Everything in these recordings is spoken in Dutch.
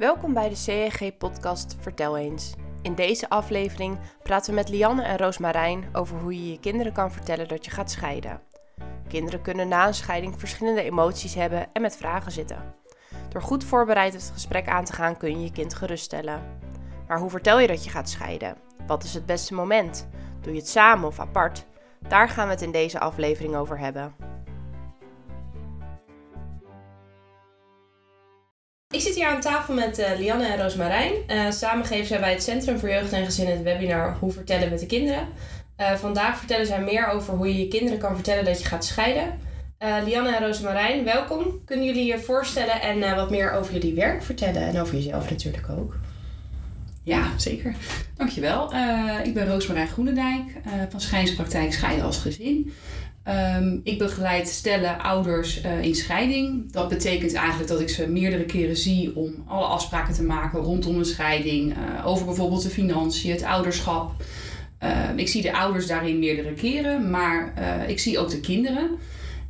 Welkom bij de CEG-podcast Vertel eens. In deze aflevering praten we met Lianne en Roosmarijn over hoe je je kinderen kan vertellen dat je gaat scheiden. Kinderen kunnen na een scheiding verschillende emoties hebben en met vragen zitten. Door goed voorbereid het gesprek aan te gaan kun je je kind geruststellen. Maar hoe vertel je dat je gaat scheiden? Wat is het beste moment? Doe je het samen of apart? Daar gaan we het in deze aflevering over hebben. Ik zit hier aan tafel met uh, Lianne en Roosmarijn. Uh, samen geven zij bij het Centrum voor Jeugd en Gezin het webinar Hoe vertellen met de kinderen. Uh, vandaag vertellen zij meer over hoe je je kinderen kan vertellen dat je gaat scheiden. Lianne en Roosmarijn, welkom. Kunnen jullie je voorstellen en wat meer over jullie werk vertellen en over jezelf natuurlijk ook? Ja, zeker. Dankjewel. ik ben Roosmarijn Groenendijk van Schijnspraktijk Scheiden als Gezin. Um, ik begeleid stellen ouders uh, in scheiding. Dat betekent eigenlijk dat ik ze meerdere keren zie om alle afspraken te maken rondom een scheiding. Uh, over bijvoorbeeld de financiën, het ouderschap. Uh, ik zie de ouders daarin meerdere keren, maar uh, ik zie ook de kinderen.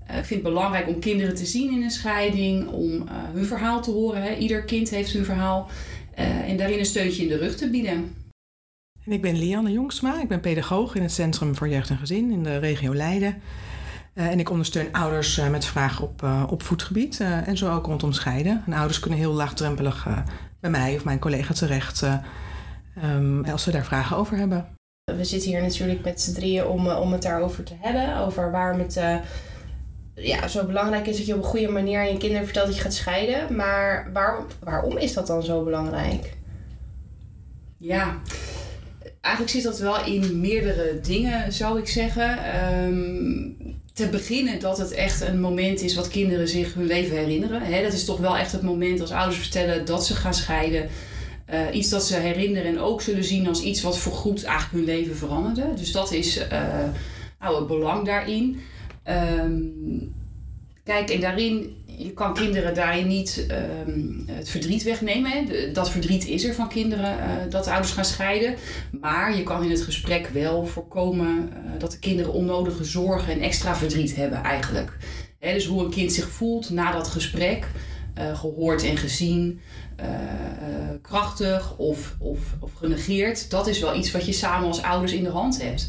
ik vind het belangrijk om kinderen te zien in een scheiding, om hun verhaal te horen. Hè. Ieder kind heeft hun verhaal. en daarin een steuntje in de rug te bieden. En ik ben Lianne Jongsma, ik ben pedagoog in het Centrum voor Jeugd en Gezin in de regio Leiden. Uh, en ik ondersteun ouders uh, met vragen op uh, opvoedgebied en zo ook rondom scheiden. En ouders kunnen heel laagdrempelig bij mij of mijn collega terecht um, als ze daar vragen over hebben. We zitten hier natuurlijk met z'n drieën om, om het daarover te hebben. Over waarom het ja, zo belangrijk is dat je op een goede manier aan je kinderen vertelt dat je gaat scheiden. Maar waarom, waarom is dat dan zo belangrijk? Ja, eigenlijk zit dat wel in meerdere dingen, zou ik zeggen. Um, te beginnen dat het echt een moment is wat kinderen zich hun leven herinneren. He, dat is toch wel echt het moment als ouders vertellen dat ze gaan scheiden. Uh, iets dat ze herinneren en ook zullen zien als iets wat voorgoed eigenlijk hun leven veranderde. Dus dat is uh, nou, het belang daarin. Um, kijk, en daarin je kan kinderen daarin niet um, het verdriet wegnemen. Hè. Dat verdriet is er van kinderen uh, dat de ouders gaan scheiden. Maar je kan in het gesprek wel voorkomen uh, dat de kinderen onnodige zorgen en extra verdriet hebben eigenlijk. Hè, dus hoe een kind zich voelt na dat gesprek, uh, gehoord en gezien, krachtig of, of, of genegeerd. Dat is wel iets wat je samen als ouders in de hand hebt.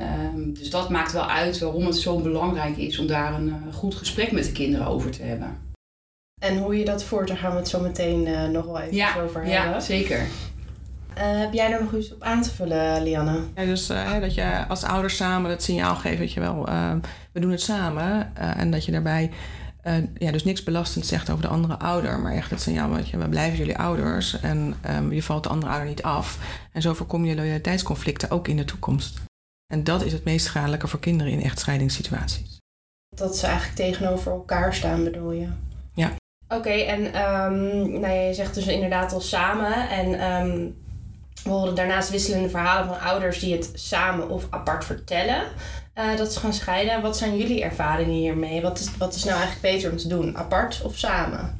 Um, dus dat maakt wel uit waarom het zo belangrijk is om daar een uh, goed gesprek met de kinderen over te hebben. En hoe je dat voert, daar gaan we het zo meteen uh, nog wel even ja, over hebben. Ja, zeker. Uh, heb jij er nog iets op aan te vullen, Lianne? Ja, dus dat je als ouders samen het signaal geeft, weet je wel, we doen het samen. en dat je daarbij ja, dus niks belastend zegt over de andere ouder, maar echt het signaal, je, we blijven jullie ouders en um, je valt de andere ouder niet af. En zo voorkom je loyaliteitsconflicten ook in de toekomst. En dat is het meest schadelijke voor kinderen in echtscheidingssituaties. Dat ze eigenlijk tegenover elkaar staan, bedoel je? Ja. Oké, okay, en um, nou, je zegt dus inderdaad al samen. En um, we horen daarnaast wisselende verhalen van ouders die het samen of apart vertellen. Uh, dat ze gaan scheiden. Wat zijn jullie ervaringen hiermee? Wat is, wat is nou eigenlijk beter om te doen? Apart of samen?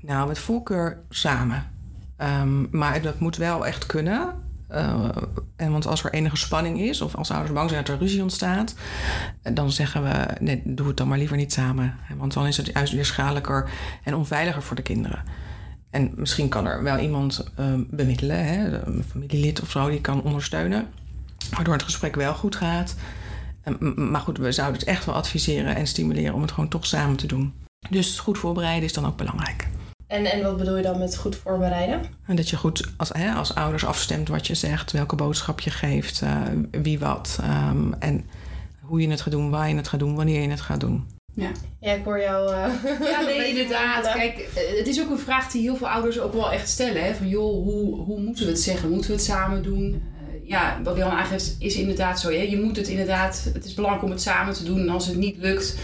Nou, met voorkeur samen. Um, maar dat moet wel echt kunnen. Uh, en want als er enige spanning is, of als ouders bang zijn dat er ruzie ontstaat, dan zeggen we: nee, doe het dan maar liever niet samen. Want dan is het juist weer schadelijker en onveiliger voor de kinderen. En misschien kan er wel iemand uh, bemiddelen, hè, een familielid of zo, die kan ondersteunen, waardoor het gesprek wel goed gaat. Uh, maar goed, we zouden het echt wel adviseren en stimuleren om het gewoon toch samen te doen. Dus goed voorbereiden is dan ook belangrijk. En, en wat bedoel je dan met goed voorbereiden? En dat je goed als, hè, als ouders afstemt wat je zegt, welke boodschap je geeft, uh, wie wat. Um, en hoe je het gaat doen, waar je het gaat doen, wanneer je het gaat doen. Ja, ja ik hoor jou. Uh, ja, nee, inderdaad. Kijk, het is ook een vraag die heel veel ouders ook wel echt stellen. Hè? Van joh, hoe, hoe moeten we het zeggen? Moeten we het samen doen? Uh, ja, wat Jan aangeeft is inderdaad zo. Hè? Je moet het inderdaad, het is belangrijk om het samen te doen. En als het niet lukt,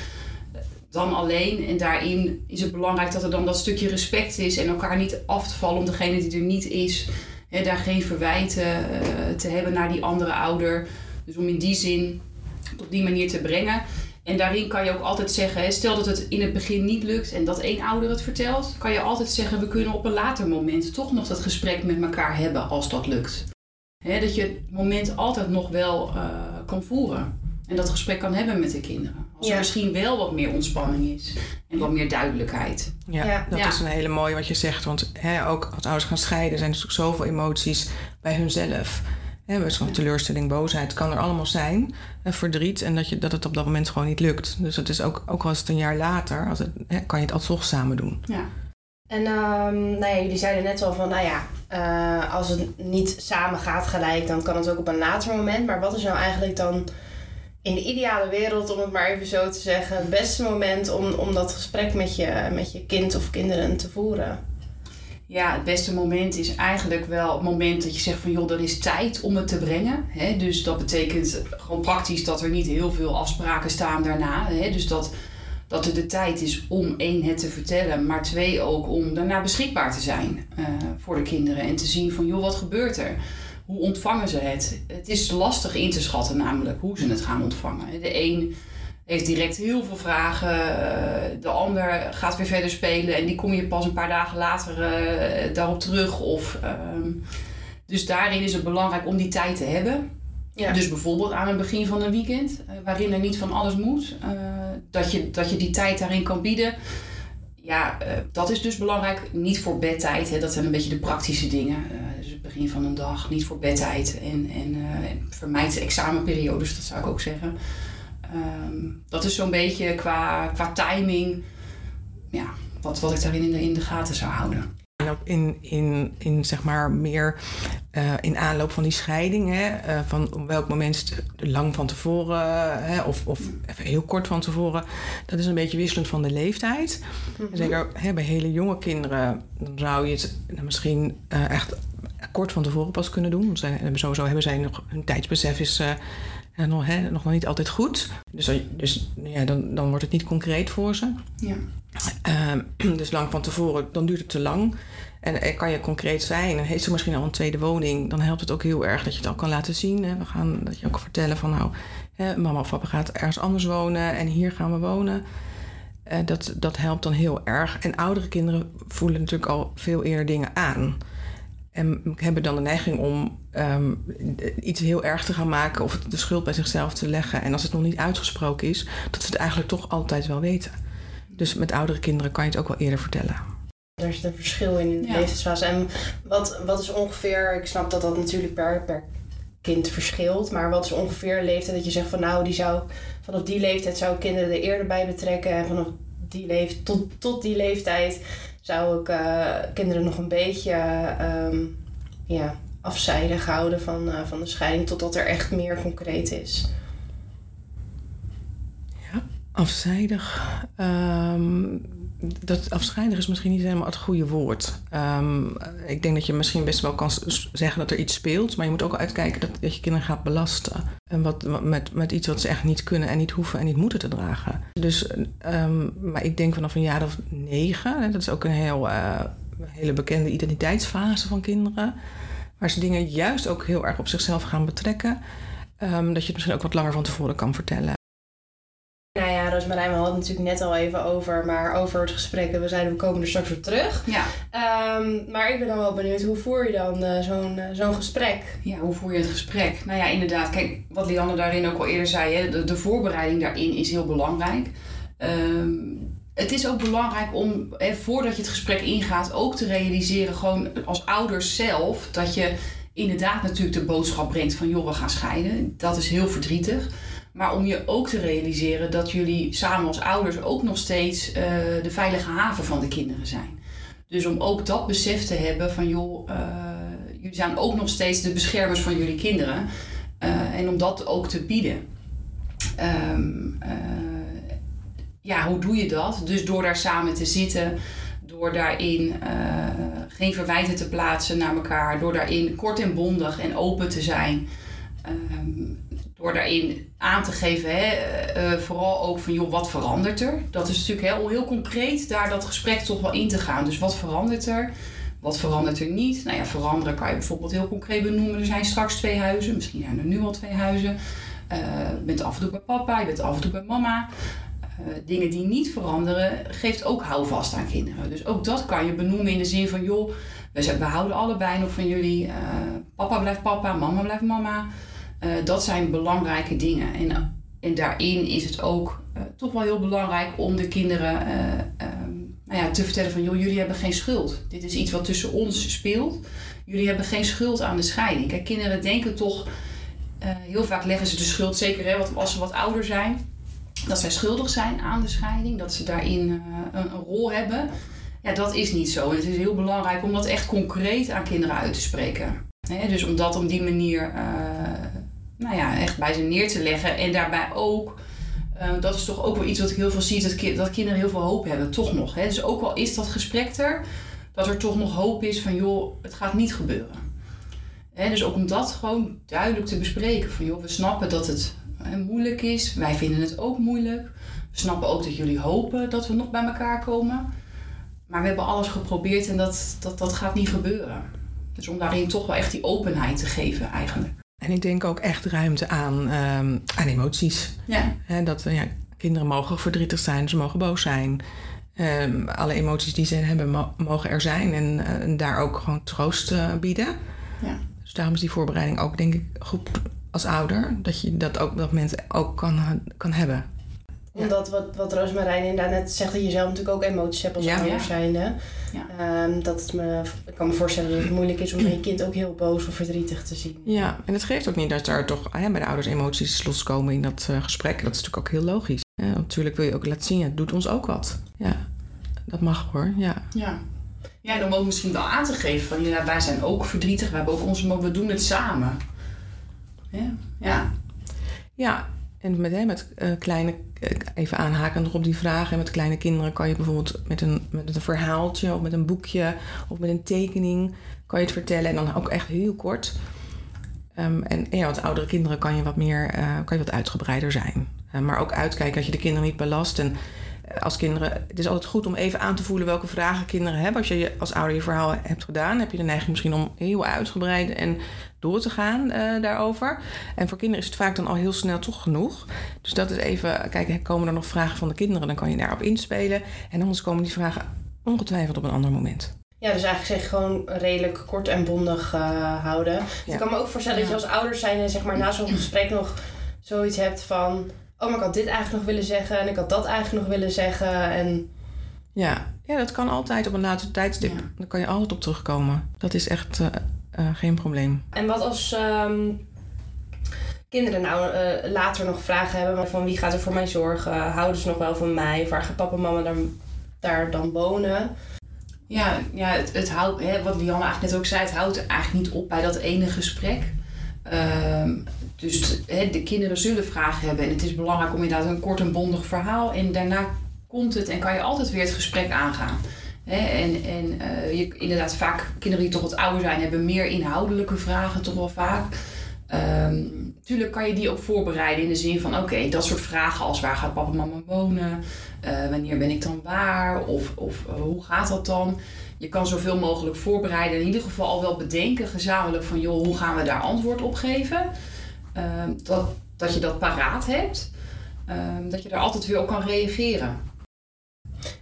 dan alleen. En daarin is het belangrijk dat er dan dat stukje respect is en elkaar niet af te vallen om degene die er niet is. Hè, daar geen verwijten uh, te hebben naar die andere ouder. Dus om in die zin op die manier te brengen. En daarin kan je ook altijd zeggen, stel dat het in het begin niet lukt en dat één ouder het vertelt, kan je altijd zeggen, we kunnen op een later moment toch nog dat gesprek met elkaar hebben als dat lukt. Hè, dat je het moment altijd nog wel uh, kan voeren en dat gesprek kan hebben met de kinderen Als er Ja. misschien wel wat meer ontspanning is en wat meer duidelijkheid. Ja, Ja. dat Ja. is een hele mooie wat je zegt. Want hè, ook als ouders gaan scheiden, zijn er natuurlijk zoveel emoties bij hunzelf. Hè, dus gewoon teleurstelling, boosheid, kan er allemaal zijn. En verdriet en dat, je, dat het op dat moment gewoon niet lukt. Dus het is ook, ook al is het een jaar later, als het, hè, kan je het alsnog samen doen. Ja. En ehm, nou ja, jullie zeiden net al van, nou ja, eh, als het niet samen gaat gelijk, dan kan het ook op een later moment. Maar wat is nou eigenlijk dan in de ideale wereld, om het maar even zo te zeggen, het beste moment om, om dat gesprek met je, met je kind of kinderen te voeren? Ja, het beste moment is eigenlijk wel het moment dat je zegt van joh, er is tijd om het te brengen. Dus dat betekent gewoon praktisch dat er niet heel veel afspraken staan daarna. Dus dat, dat er de tijd is om één het te vertellen, maar twee ook om daarna beschikbaar te zijn eh, voor de kinderen. En te zien van joh, wat gebeurt er? Hoe ontvangen ze het? Het is lastig in te schatten namelijk hoe ze het gaan ontvangen. De een heeft direct heel veel vragen. eh, De ander gaat weer verder spelen en die kom je pas een paar dagen later eh, daarop terug. Of, ehm, dus daarin is het belangrijk om die tijd te hebben. Ja. Dus bijvoorbeeld aan het begin van een weekend, eh, waarin er niet van alles moet, dat, je, dat je die tijd daarin kan bieden. Ja, dat is dus belangrijk. Niet voor bedtijd, hè, dat zijn een beetje de praktische dingen. Het begin van een dag, niet voor bedtijd. En, en eh, vermijd de examenperiodes, dat zou ik ook zeggen. Ehm, dat is zo'n beetje qua, qua timing, ja, wat, wat ik daarin in de, in de gaten zou houden. En ook in, in, in zeg maar meer eh, in aanloop van die scheiding, hè, eh, van op welk moment lang van tevoren hè, of, of even heel kort van tevoren. Dat is een beetje wisselend van de leeftijd. Mhm. Zeker hè, bij hele jonge kinderen, dan zou je het misschien eh, echt kort van tevoren pas kunnen doen. Want zij, sowieso hebben zij nog hun tijdsbesef is eh, nog, hè, nog niet altijd goed. Dus, dan- dus ja, dan, dan wordt het niet concreet voor ze. Ja. Ehm, dus lang van tevoren, dan duurt het te lang. En kan je concreet zijn en heeft ze misschien al een tweede woning, dan helpt het ook heel erg dat je het al kan laten zien. Hè. We gaan dat je ook vertellen van nou, hè, mama of papa gaat ergens anders wonen en hier gaan we wonen. Eh, dat, dat helpt dan heel erg. En oudere kinderen voelen natuurlijk al veel eerder dingen aan. En hebben dan de neiging om ehm, iets heel erg te gaan maken of de schuld bij zichzelf te leggen. En als het nog niet uitgesproken is, dat ze het eigenlijk toch altijd wel weten. Dus met oudere kinderen kan je het ook wel eerder vertellen. Er zit een verschil in in de Ja. levensfase. En wat, wat is ongeveer, ik snap dat dat natuurlijk per, per kind verschilt, maar wat is ongeveer de leeftijd dat je zegt van nou, die zou, vanaf die leeftijd zou ik kinderen er eerder bij betrekken en vanaf die leeftijd tot, tot die leeftijd zou ik eh, kinderen nog een beetje ehm, ja, afzijdig houden van, eh, van de scheiding totdat er echt meer concreet is. Afzijdig. ehm, dat afzijdig is misschien niet helemaal het goede woord. Ehm, ik denk dat je misschien best wel kan zeggen dat er iets speelt, maar je moet ook uitkijken dat, dat je kinderen gaat belasten. En wat- met, met iets wat ze echt niet kunnen en niet hoeven en niet moeten te dragen. Dus, ehm, maar ik denk vanaf een jaar of negen, hè, dat is ook een heel, eh, hele bekende identiteitsfase van kinderen, waar ze dingen juist ook heel erg op zichzelf gaan betrekken. ehm, dat je het misschien ook wat langer van tevoren kan vertellen. Ja, Roosmarijn, we hadden het natuurlijk net al even over, maar over het gesprek. en We zeiden we komen er straks weer terug. Ja. Ehm, maar ik ben dan wel benieuwd, hoe voer je dan eh, zo'n eh, zo'n gesprek? Ja, hoe voer je het gesprek? Nou ja, inderdaad. Kijk, wat Lianne daarin ook al eerder zei, hè, de, de voorbereiding daarin is heel belangrijk. Ehm, het is ook belangrijk om, hè, voordat je het gesprek ingaat, ook te realiseren, gewoon als ouders zelf, dat je inderdaad natuurlijk de boodschap brengt van, joh, we gaan scheiden. Dat is heel verdrietig. Maar om je ook te realiseren dat jullie samen als ouders ook nog steeds eh, de veilige haven van de kinderen zijn. Dus om ook dat besef te hebben van joh, eh, jullie zijn ook nog steeds de beschermers van jullie kinderen. Eh, en om dat ook te bieden. Ehm, eh, ja, hoe doe je dat? Dus door daar samen te zitten, door daarin geen verwijten te plaatsen naar elkaar, door daarin kort en bondig en open te zijn. Ehm, door daarin aan te geven, hè, eh, eh, vooral ook van joh, wat verandert er? Dat is natuurlijk heel, heel concreet daar dat gesprek toch wel in te gaan. Dus wat verandert er? Wat verandert er niet? Nou ja, veranderen kan je bijvoorbeeld heel concreet benoemen. Er zijn straks twee huizen, misschien zijn er nu al twee huizen. Eh, je bent af en toe bij papa, je bent af en toe bij mama. Dingen die niet veranderen, geeft ook houvast aan kinderen. Dus ook dat kan je benoemen in de zin van, joh, we, houden allebei nog van jullie. Papa blijft papa, mama blijft mama. Eh, dat zijn belangrijke dingen. En en daarin is het ook uh, toch wel heel belangrijk om de kinderen uh, um, nou ja, te vertellen van... joh, jullie hebben geen schuld. Dit is iets wat tussen ons speelt. Jullie hebben geen schuld aan de scheiding. Kijk, kinderen denken toch... Heel vaak leggen ze de schuld, zeker hè, als ze wat ouder zijn... dat zij schuldig zijn aan de scheiding. Dat ze daarin een, een, rol hebben. Ja, dat is niet zo. En het is heel belangrijk om dat echt concreet aan kinderen uit te spreken. Dus om dat op die manier nou ja, echt bij ze neer te leggen. En daarbij ook, uh, dat is toch ook wel iets wat ik heel veel zie, dat, dat kinderen heel veel hoop hebben, toch nog. Hè? Dus ook al is dat gesprek er, dat er toch nog hoop is van joh, het gaat niet gebeuren. Hè? Dus ook om dat gewoon duidelijk te bespreken. Van joh, we snappen dat het moeilijk is, wij vinden het ook moeilijk. We snappen ook dat jullie hopen dat we nog bij elkaar komen. Maar we hebben alles geprobeerd en dat, dat, dat gaat niet gebeuren. Dus om daarin toch wel echt die openheid te geven eigenlijk. En ik denk ook echt ruimte aan, um, aan emoties. Ja. dat ja, kinderen mogen verdrietig zijn, ze mogen boos zijn. Um, alle emoties die ze hebben mogen er zijn en, uh, en daar ook gewoon troost uh, bieden. Ja. Dus daarom is die voorbereiding ook denk ik goed als ouder. Dat je dat ook dat mensen ook kan, kan hebben omdat wat, wat Roosmarijn inderdaad net zegt, dat je zelf natuurlijk ook emoties hebt als ja, ouder zijnde. Ja. Um, dat het me, ik kan me voorstellen dat het moeilijk is om je kind ook heel boos of verdrietig te zien. Ja, en het geeft ook niet dat er toch hè, bij de ouders emoties loskomen in dat uh, gesprek. Dat is natuurlijk ook heel logisch. Ja, natuurlijk wil je ook laten zien, het doet ons ook wat. Ja, dat mag hoor, ja. Ja. Ja, en om ook misschien wel aan te geven van ja, wij zijn ook verdrietig, we hebben ook onze, maar we doen het samen. Ja. Ja. Ja, en met, hè, met uh, kleine, even aanhaken nog op die vraag. En met kleine kinderen kan je bijvoorbeeld met een, met een verhaaltje of met een boekje of met een tekening kan je het vertellen. En dan ook echt heel kort. Um, en ja, wat oudere kinderen kan je wat meer, uh, kan je wat uitgebreider zijn. maar ook uitkijken dat je de kinderen niet belast. En als kinderen, het is altijd goed om even aan te voelen welke vragen kinderen hebben. Als je als ouder je verhaal hebt gedaan, heb je de neiging misschien om heel uitgebreid en door te gaan uh, daarover. En voor kinderen is het vaak dan al heel snel toch genoeg. Dus dat is even, kijk, komen er nog vragen van de kinderen, dan kan je daarop inspelen. En anders komen die vragen ongetwijfeld op een ander moment. Ja, dus eigenlijk zeg gewoon redelijk kort en bondig uh, houden. Ja. Ik kan me ook voorstellen dat je als ouders zijn en zeg maar na zo'n gesprek nog zoiets hebt van oh, maar ik had dit eigenlijk nog willen zeggen en ik had dat eigenlijk nog willen zeggen. En... Ja. ja, dat kan altijd op een later tijdstip. Ja. Dan kan je altijd op terugkomen. Dat is echt uh, uh, geen probleem. En wat als um, kinderen nou uh, later nog vragen hebben van wie gaat er voor mij zorgen? Houden ze nog wel van mij? Of waar gaat papa en mama daar, daar dan wonen? Ja, ja het, het houdt, hè, wat Lianne eigenlijk net ook zei, het houdt eigenlijk niet op bij dat ene gesprek. Uh, dus de kinderen zullen vragen hebben en het is belangrijk om inderdaad een kort en bondig verhaal. En daarna komt het en kan je altijd weer het gesprek aangaan. en en uh, je, inderdaad, vaak kinderen die toch wat ouder zijn, hebben meer inhoudelijke vragen, toch wel vaak. Um, tuurlijk kan je die ook voorbereiden in de zin van: oké, dat soort vragen als waar gaat papa en mama wonen? Uh, wanneer ben ik dan waar? Of, of uh, hoe gaat dat dan? Je kan zoveel mogelijk voorbereiden. In ieder geval al wel bedenken gezamenlijk van: joh, hoe gaan we daar antwoord op geven? Ehm, dat, dat je dat paraat hebt, um, dat je daar altijd weer op kan reageren.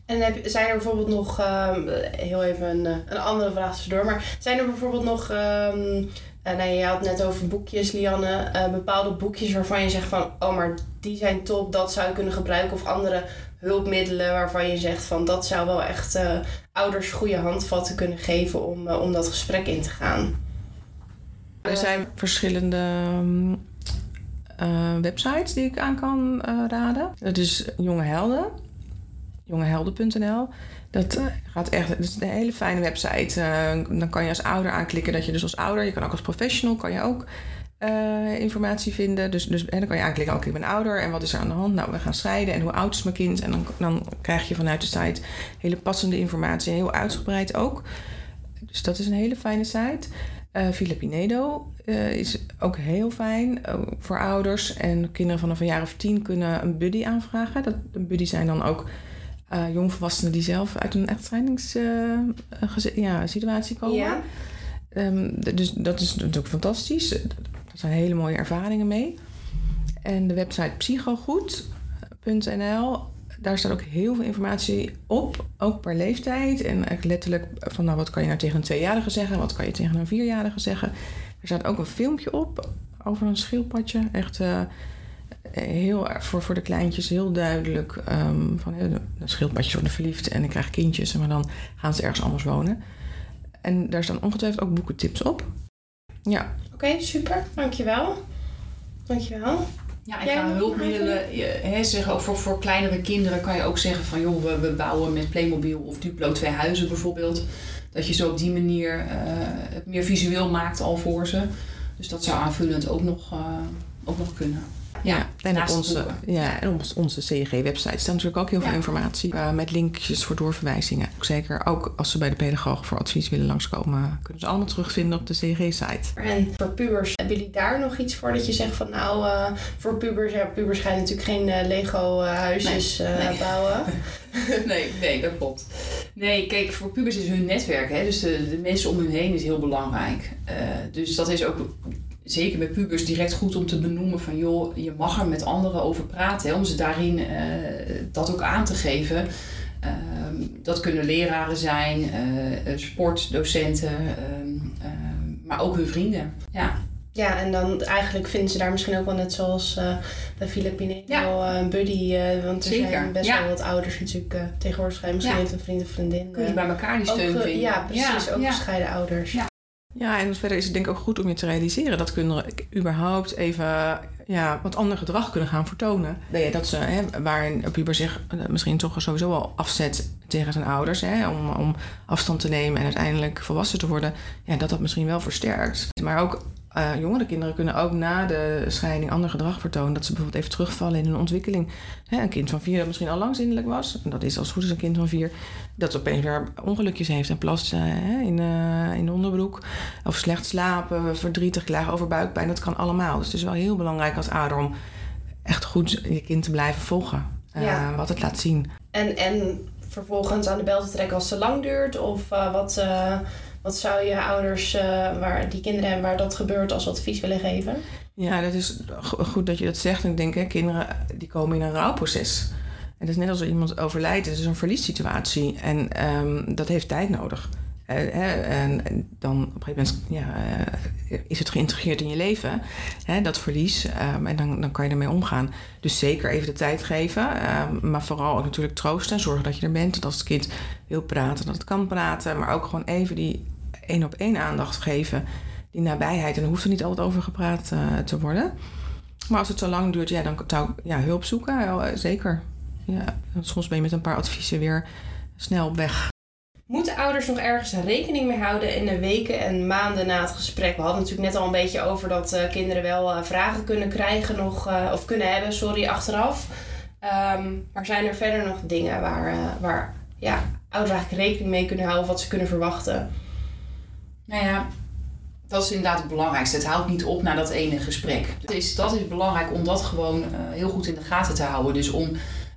En zijn er bijvoorbeeld nog, um, heel even een, eh, een andere vraag tussendoor, maar zijn er bijvoorbeeld nog, um, uh, nou, je had net over boekjes, Lianne, uh, bepaalde boekjes waarvan je zegt van, oh maar die zijn top, dat zou je kunnen gebruiken, of andere hulpmiddelen waarvan je zegt van, dat zou wel echt ouders goede handvatten kunnen geven om, om dat gesprek in te gaan? Er zijn verschillende uh, websites die ik aan kan uh, raden. Dat is Jonge Helden, jongehelden.nl. Dat gaat echt, dat is een hele fijne website. Dan kan je als ouder aanklikken dat je dus als ouder, je kan ook als professional, kan je ook informatie vinden. Dus, dus en dan kan je aanklikken, oké, okay, ik ben ouder en wat is er aan de hand? Nou, we gaan scheiden en hoe oud is mijn kind? En dan, dan krijg je vanuit de site hele passende informatie, heel uitgebreid ook. Dus dat is een hele fijne site. Uh, Filipinedo uh, is ook heel fijn uh, voor ouders. En kinderen vanaf een jaar of tien kunnen een buddy aanvragen. Dat, een buddy zijn dan ook jongvolwassenen die zelf uit een echtscheidingssituatie komen. Ja. Um, dus dat is natuurlijk fantastisch. Daar zijn hele mooie ervaringen mee. En de website psychogoed.nl daar staat ook heel veel informatie op, ook per leeftijd. En letterlijk van nou, wat kan je nou tegen een tweejarige zeggen, wat kan je tegen een vierjarige zeggen. Er staat ook een filmpje op over een schildpadje. Echt uh, heel, voor, voor de kleintjes heel duidelijk um, van de schildpadjes worden verliefd en ik krijg kindjes, maar dan gaan ze ergens anders wonen. En daar staan ongetwijfeld ook boekentips op. Ja. Oké, super. Dankjewel. Dankjewel. Ja, en qua hulpmiddelen, hè, zeg, ook voor, voor kleinere kinderen kan je ook zeggen van joh, we, we bouwen met Playmobil of Duplo twee huizen bijvoorbeeld. Dat je zo op die manier uh, het meer visueel maakt al voor ze. Dus dat zou aanvullend ook nog, uh, ook nog kunnen. Ja, en op onze, ja, en op onze CEG-website staat natuurlijk ook heel veel informatie uh, met linkjes voor doorverwijzingen. Zeker ook als ze bij de pedagoog voor advies willen langskomen, kunnen ze allemaal terugvinden op de CEG-site. En voor pubers, hebben jullie daar nog iets voor dat je zegt van nou, uh, voor pubers, ja, pubers gaan natuurlijk geen uh, Lego-huisjes nee, bouwen. nee, nee, dat klopt. Nee, kijk, voor pubers is hun netwerk, hè, dus de, de mensen om hun heen is heel belangrijk. dus dat is ook zeker bij pubers direct goed om te benoemen van joh, je mag er met anderen over praten. Hè, om ze daarin uh, dat ook aan te geven. Uh, dat kunnen leraren zijn, uh, sportdocenten, ehm, maar ook hun vrienden. Ja. Ja, en dan eigenlijk vinden ze daar misschien ook wel net zoals uh, bij Filipine ja. een buddy. Uh, want er Zeker. zijn best wel wat ouders natuurlijk tegenwoordig. Misschien ja. heeft een vriend of vriendin. Kun je bij elkaar die steun vinden. Ja, precies. ook gescheiden ouders. Ja. Ja, en verder is het denk ik ook goed om je te realiseren dat kinderen überhaupt even ja, wat ander gedrag kunnen gaan vertonen. Dat ze, hè, waar een puber zich eh, misschien toch sowieso al afzet tegen zijn ouders, hè, om, om afstand te nemen en uiteindelijk volwassen te worden, ja, dat dat misschien wel versterkt. Maar ook uh, jongere kinderen kunnen ook na de scheiding ander gedrag vertonen. Dat ze bijvoorbeeld even terugvallen in hun ontwikkeling. een kind van vier dat misschien al lang zindelijk was. En dat is als goed is een kind van vier. Dat opeens weer ongelukjes heeft en plast uh, in, uh, in de onderbroek. Of slecht slapen, verdrietig, klagen over buikpijn. Dat kan allemaal. Dus het is wel heel belangrijk als ouder om echt goed je kind te blijven volgen. Wat het laat zien. En, en vervolgens aan de bel te trekken als het te lang duurt? Of wat wat zou je ouders uh, waar die kinderen hebben waar dat gebeurt als advies willen geven? Ja, dat is goed dat je dat zegt. En ik denk, hè, kinderen die komen in een rouwproces. En dat is net als iemand overlijdt. Het is een verliessituatie. En um, dat heeft tijd nodig. Uh, en, dan op een gegeven moment ja, is het geïntegreerd in je leven, hè, dat verlies. Um, en dan, dan kan je ermee omgaan. Dus zeker even de tijd geven. Um, maar vooral ook natuurlijk troosten. Zorgen dat je er bent. Dat als het kind wil praten, dat het kan praten. Maar ook gewoon even die één op één aandacht geven. Die nabijheid. En dan hoeft er niet altijd over gepraat uh, te worden. Maar als het zo lang duurt, ja, dan zou ik ja, hulp zoeken. Ja, zeker. Ja, soms ben je met een paar adviezen weer snel weg. Moeten ouders nog ergens rekening mee houden in de weken en maanden na het gesprek? We hadden natuurlijk net al een beetje over dat uh, kinderen wel vragen kunnen krijgen nog, of kunnen hebben, sorry, achteraf. Um, maar zijn er verder nog dingen waar, waar ja, ouders eigenlijk rekening mee kunnen houden of wat ze kunnen verwachten? Nou ja, dat is inderdaad het belangrijkste. Het houdt niet op na dat ene gesprek. Dat is, belangrijk om dat gewoon uh, heel goed in de gaten te houden. Dus om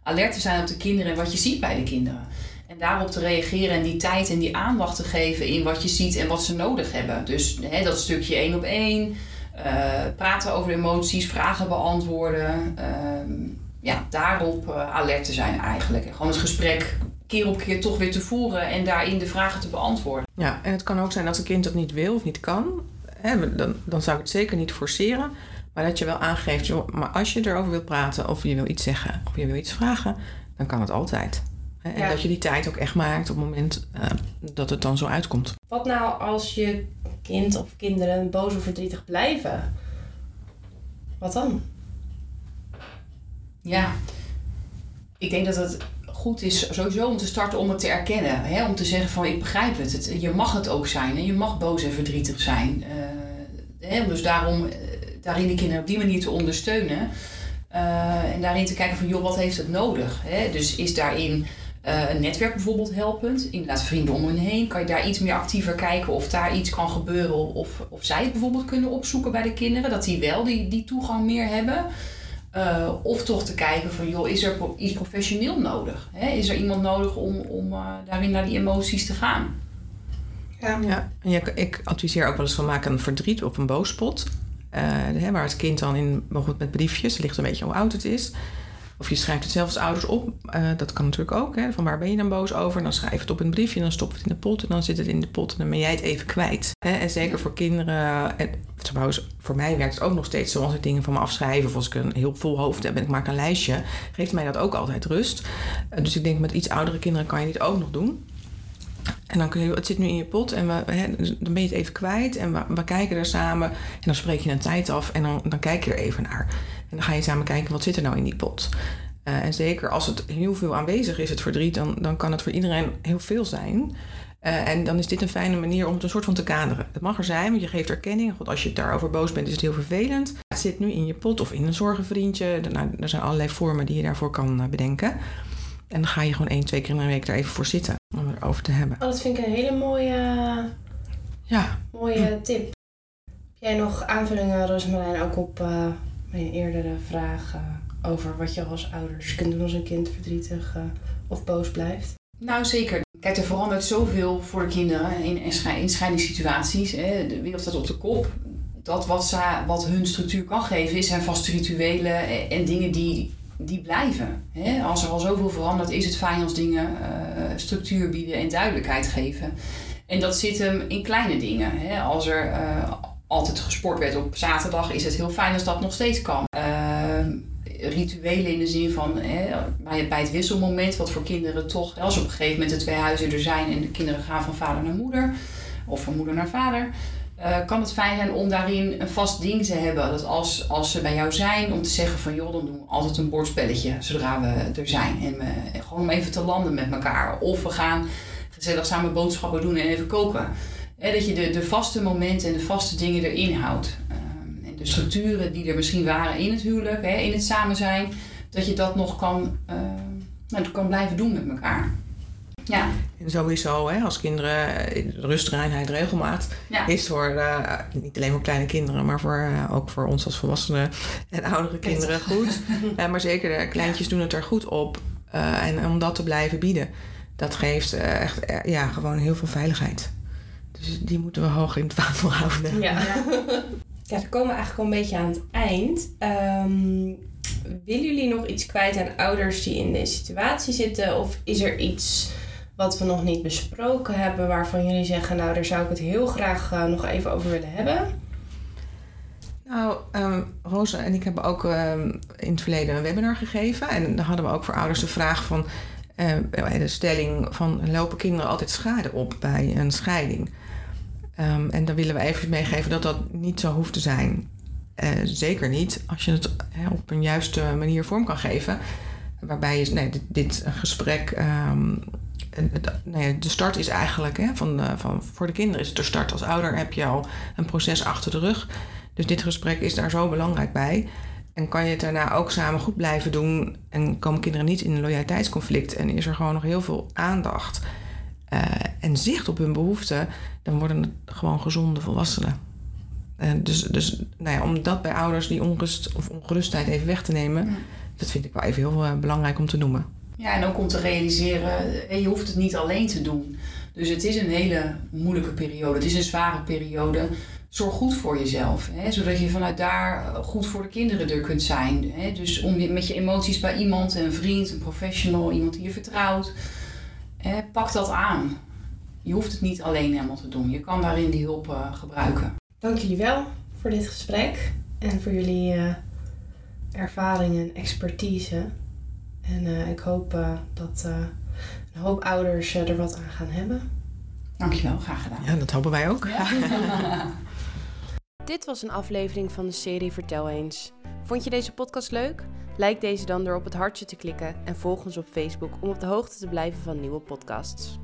alert te zijn op de kinderen en wat je ziet bij de kinderen. En daarop te reageren en die tijd en die aandacht te geven in wat je ziet en wat ze nodig hebben. Dus hè, dat stukje één op één, uh, praten over emoties, vragen beantwoorden. Uh, ja, daarop uh, alert te zijn eigenlijk. gewoon het gesprek keer op keer toch weer te voeren en daarin de vragen te beantwoorden. Ja, en het kan ook zijn dat een kind dat niet wil of niet kan. Hè, dan, dan zou ik het zeker niet forceren. Maar dat je wel aangeeft, joh, maar als je erover wilt praten of je wil iets zeggen of je wil iets vragen, dan kan het altijd. En dat je die tijd ook echt maakt op het moment uh, dat het dan zo uitkomt. Wat nou als je kind of kinderen boos of verdrietig blijven? Wat dan? Ja, ik denk dat het goed is sowieso om te starten om het te erkennen. Hè? Om te zeggen van ik begrijp het. het je mag het ook zijn. En je mag boos en verdrietig zijn. Uh, hè? Dus daarom uh, daarin de kinderen op die manier te ondersteunen. Uh, en daarin te kijken van joh, wat heeft het nodig? Hè? Dus is daarin een netwerk bijvoorbeeld helpend? Inderdaad vrienden om hen heen. Kan je daar iets meer actiever kijken of daar iets kan gebeuren? Of, of zij het bijvoorbeeld kunnen opzoeken bij de kinderen. Dat die wel die, die toegang meer hebben. Uh, of toch te kijken van, joh, is er iets professioneel nodig? Hè? Is er iemand nodig om, om uh, daarin naar die emoties te gaan? Ja, ja. En ik adviseer ook wel eens van maken een verdriet op een boospot. Uh, waar het kind dan in, bijvoorbeeld met briefjes, ligt een beetje hoe oud het is. Of je schrijft het zelfs ouders op. Uh, dat kan natuurlijk ook. Hè? Van waar ben je dan boos over? Dan schrijf het op een briefje, dan stop het in de pot en dan zit het in de pot en dan ben jij het even kwijt. Hè? En zeker voor kinderen. En trouwens, voor mij werkt het ook nog steeds zo als ik dingen van me afschrijf. Of als ik een heel vol hoofd heb en ik maak een lijstje. Geeft mij dat ook altijd rust. Uh, dus ik denk met iets oudere kinderen kan je dit ook nog doen. En dan kun je, het zit nu in je pot en we, hè, dan ben je het even kwijt. En we, kijken er samen. En dan spreek je een tijd af en dan, dan kijk je er even naar. En dan ga je samen kijken, wat zit er nou in die pot? Uh, en zeker als het heel veel aanwezig is, het verdriet, dan, dan kan het voor iedereen heel veel zijn. Uh, en dan is dit een fijne manier om het een soort van te kaderen. Het mag er zijn, want je geeft erkenning. God, als je daarover boos bent, is het heel vervelend. Het zit nu in je pot of in een zorgenvriendje. Nou, er zijn allerlei vormen die je daarvoor kan uh, bedenken. En dan ga je gewoon één, twee keer in de week daar even voor zitten om erover te hebben. Oh, dat vind ik een hele mooie, ja. mooie tip. Heb jij nog aanvullingen, Roosmarijn, ook op uh, mijn eerdere vraag uh, over wat je als ouders kunt doen als een kind verdrietig uh, of boos blijft? Nou, zeker. Kijk, er verandert zoveel voor de kinderen in, in scheidingssituaties. Hè. De wereld staat op de kop. Dat wat, ze, wat hun structuur kan geven, zijn vaste rituelen en dingen die die blijven. Hè? Als er al zoveel verandert, is het fijn als dingen uh, structuur bieden en duidelijkheid geven. En dat zit hem in kleine dingen. Hè? Als er uh, altijd gesport werd op zaterdag, is het heel fijn als dat nog steeds kan. Uh, rituelen in de zin van hè, bij, bij het wisselmoment, wat voor kinderen toch, als op een gegeven moment de twee huizen er zijn en de kinderen gaan van vader naar moeder of van moeder naar vader, uh, kan het fijn zijn om daarin een vast ding te hebben. Dat als, als ze bij jou zijn, om te zeggen van joh, dan doen we altijd een bordspelletje zodra we er zijn. En, we, gewoon om even te landen met elkaar. Of we gaan gezellig samen boodschappen doen en even koken. He, dat je de, de vaste momenten en de vaste dingen erin houdt. Uh, en de structuren die er misschien waren in het huwelijk, hè, in het samen zijn, dat je dat nog kan, uh, nou, kan blijven doen met elkaar. Ja. En sowieso, hè, als kinderen, rust, reinheid, regelmaat ja. is voor uh, niet alleen voor kleine kinderen, maar voor, uh, ook voor ons als volwassenen en oudere kinderen goed. uh, maar zeker de kleintjes doen het er goed op. en om dat te blijven bieden, dat geeft echt ja, gewoon heel veel veiligheid. Dus die moeten we hoog in het vaandel houden. Ja. ja, dan komen we eigenlijk al een beetje aan het eind. Um, willen jullie nog iets kwijt aan ouders die in deze situatie zitten? Of is er iets wat we nog niet besproken hebben, waarvan jullie zeggen, nou daar zou ik het heel graag uh, nog even over willen hebben? Nou, um, en ik hebben ook um, in het verleden een webinar gegeven. En dan hadden we ook voor ouders de vraag van uh, de stelling van lopen kinderen altijd schade op bij een scheiding? En dan willen we even meegeven dat dat niet zo hoeft te zijn. Uh, zeker niet als je het op een juiste manier vorm kan geven. Waarbij je nee, dit, dit gesprek nou ja, de start is eigenlijk hè, van, van, voor de kinderen is het de start. Als ouder heb je al een proces achter de rug. Dus dit gesprek is daar zo belangrijk bij. En kan je het daarna ook samen goed blijven doen en komen kinderen niet in een loyaliteitsconflict en is er gewoon nog heel veel aandacht uh, en zicht op hun behoeften, dan worden het gewoon gezonde volwassenen. Uh, dus dus nou ja, om dat bij ouders, die onrust of ongerustheid even weg te nemen, ja. dat vind ik wel even heel uh, belangrijk om te noemen. Ja, en ook om te realiseren, je hoeft het niet alleen te doen. Dus het is een hele moeilijke periode. Het is een zware periode. Zorg goed voor jezelf, hè, zodat je vanuit daar goed voor de kinderen er kunt zijn. Hè. Dus om met je emoties bij iemand, een vriend, een professional, iemand die je vertrouwt, hè, pak dat aan. Je hoeft het niet alleen helemaal te doen. Je kan daarin die hulp uh, gebruiken. Dank jullie wel voor dit gesprek en voor jullie uh, ervaring en expertise. En uh, ik hoop uh, dat uh, een hoop ouders er wat aan gaan hebben. Dankjewel, graag gedaan. Ja, dat hopen wij ook. Ja. Dit was een aflevering van de serie Vertel eens. Vond je deze podcast leuk? Like deze dan door op het hartje te klikken en volg ons op Facebook om op de hoogte te blijven van nieuwe podcasts.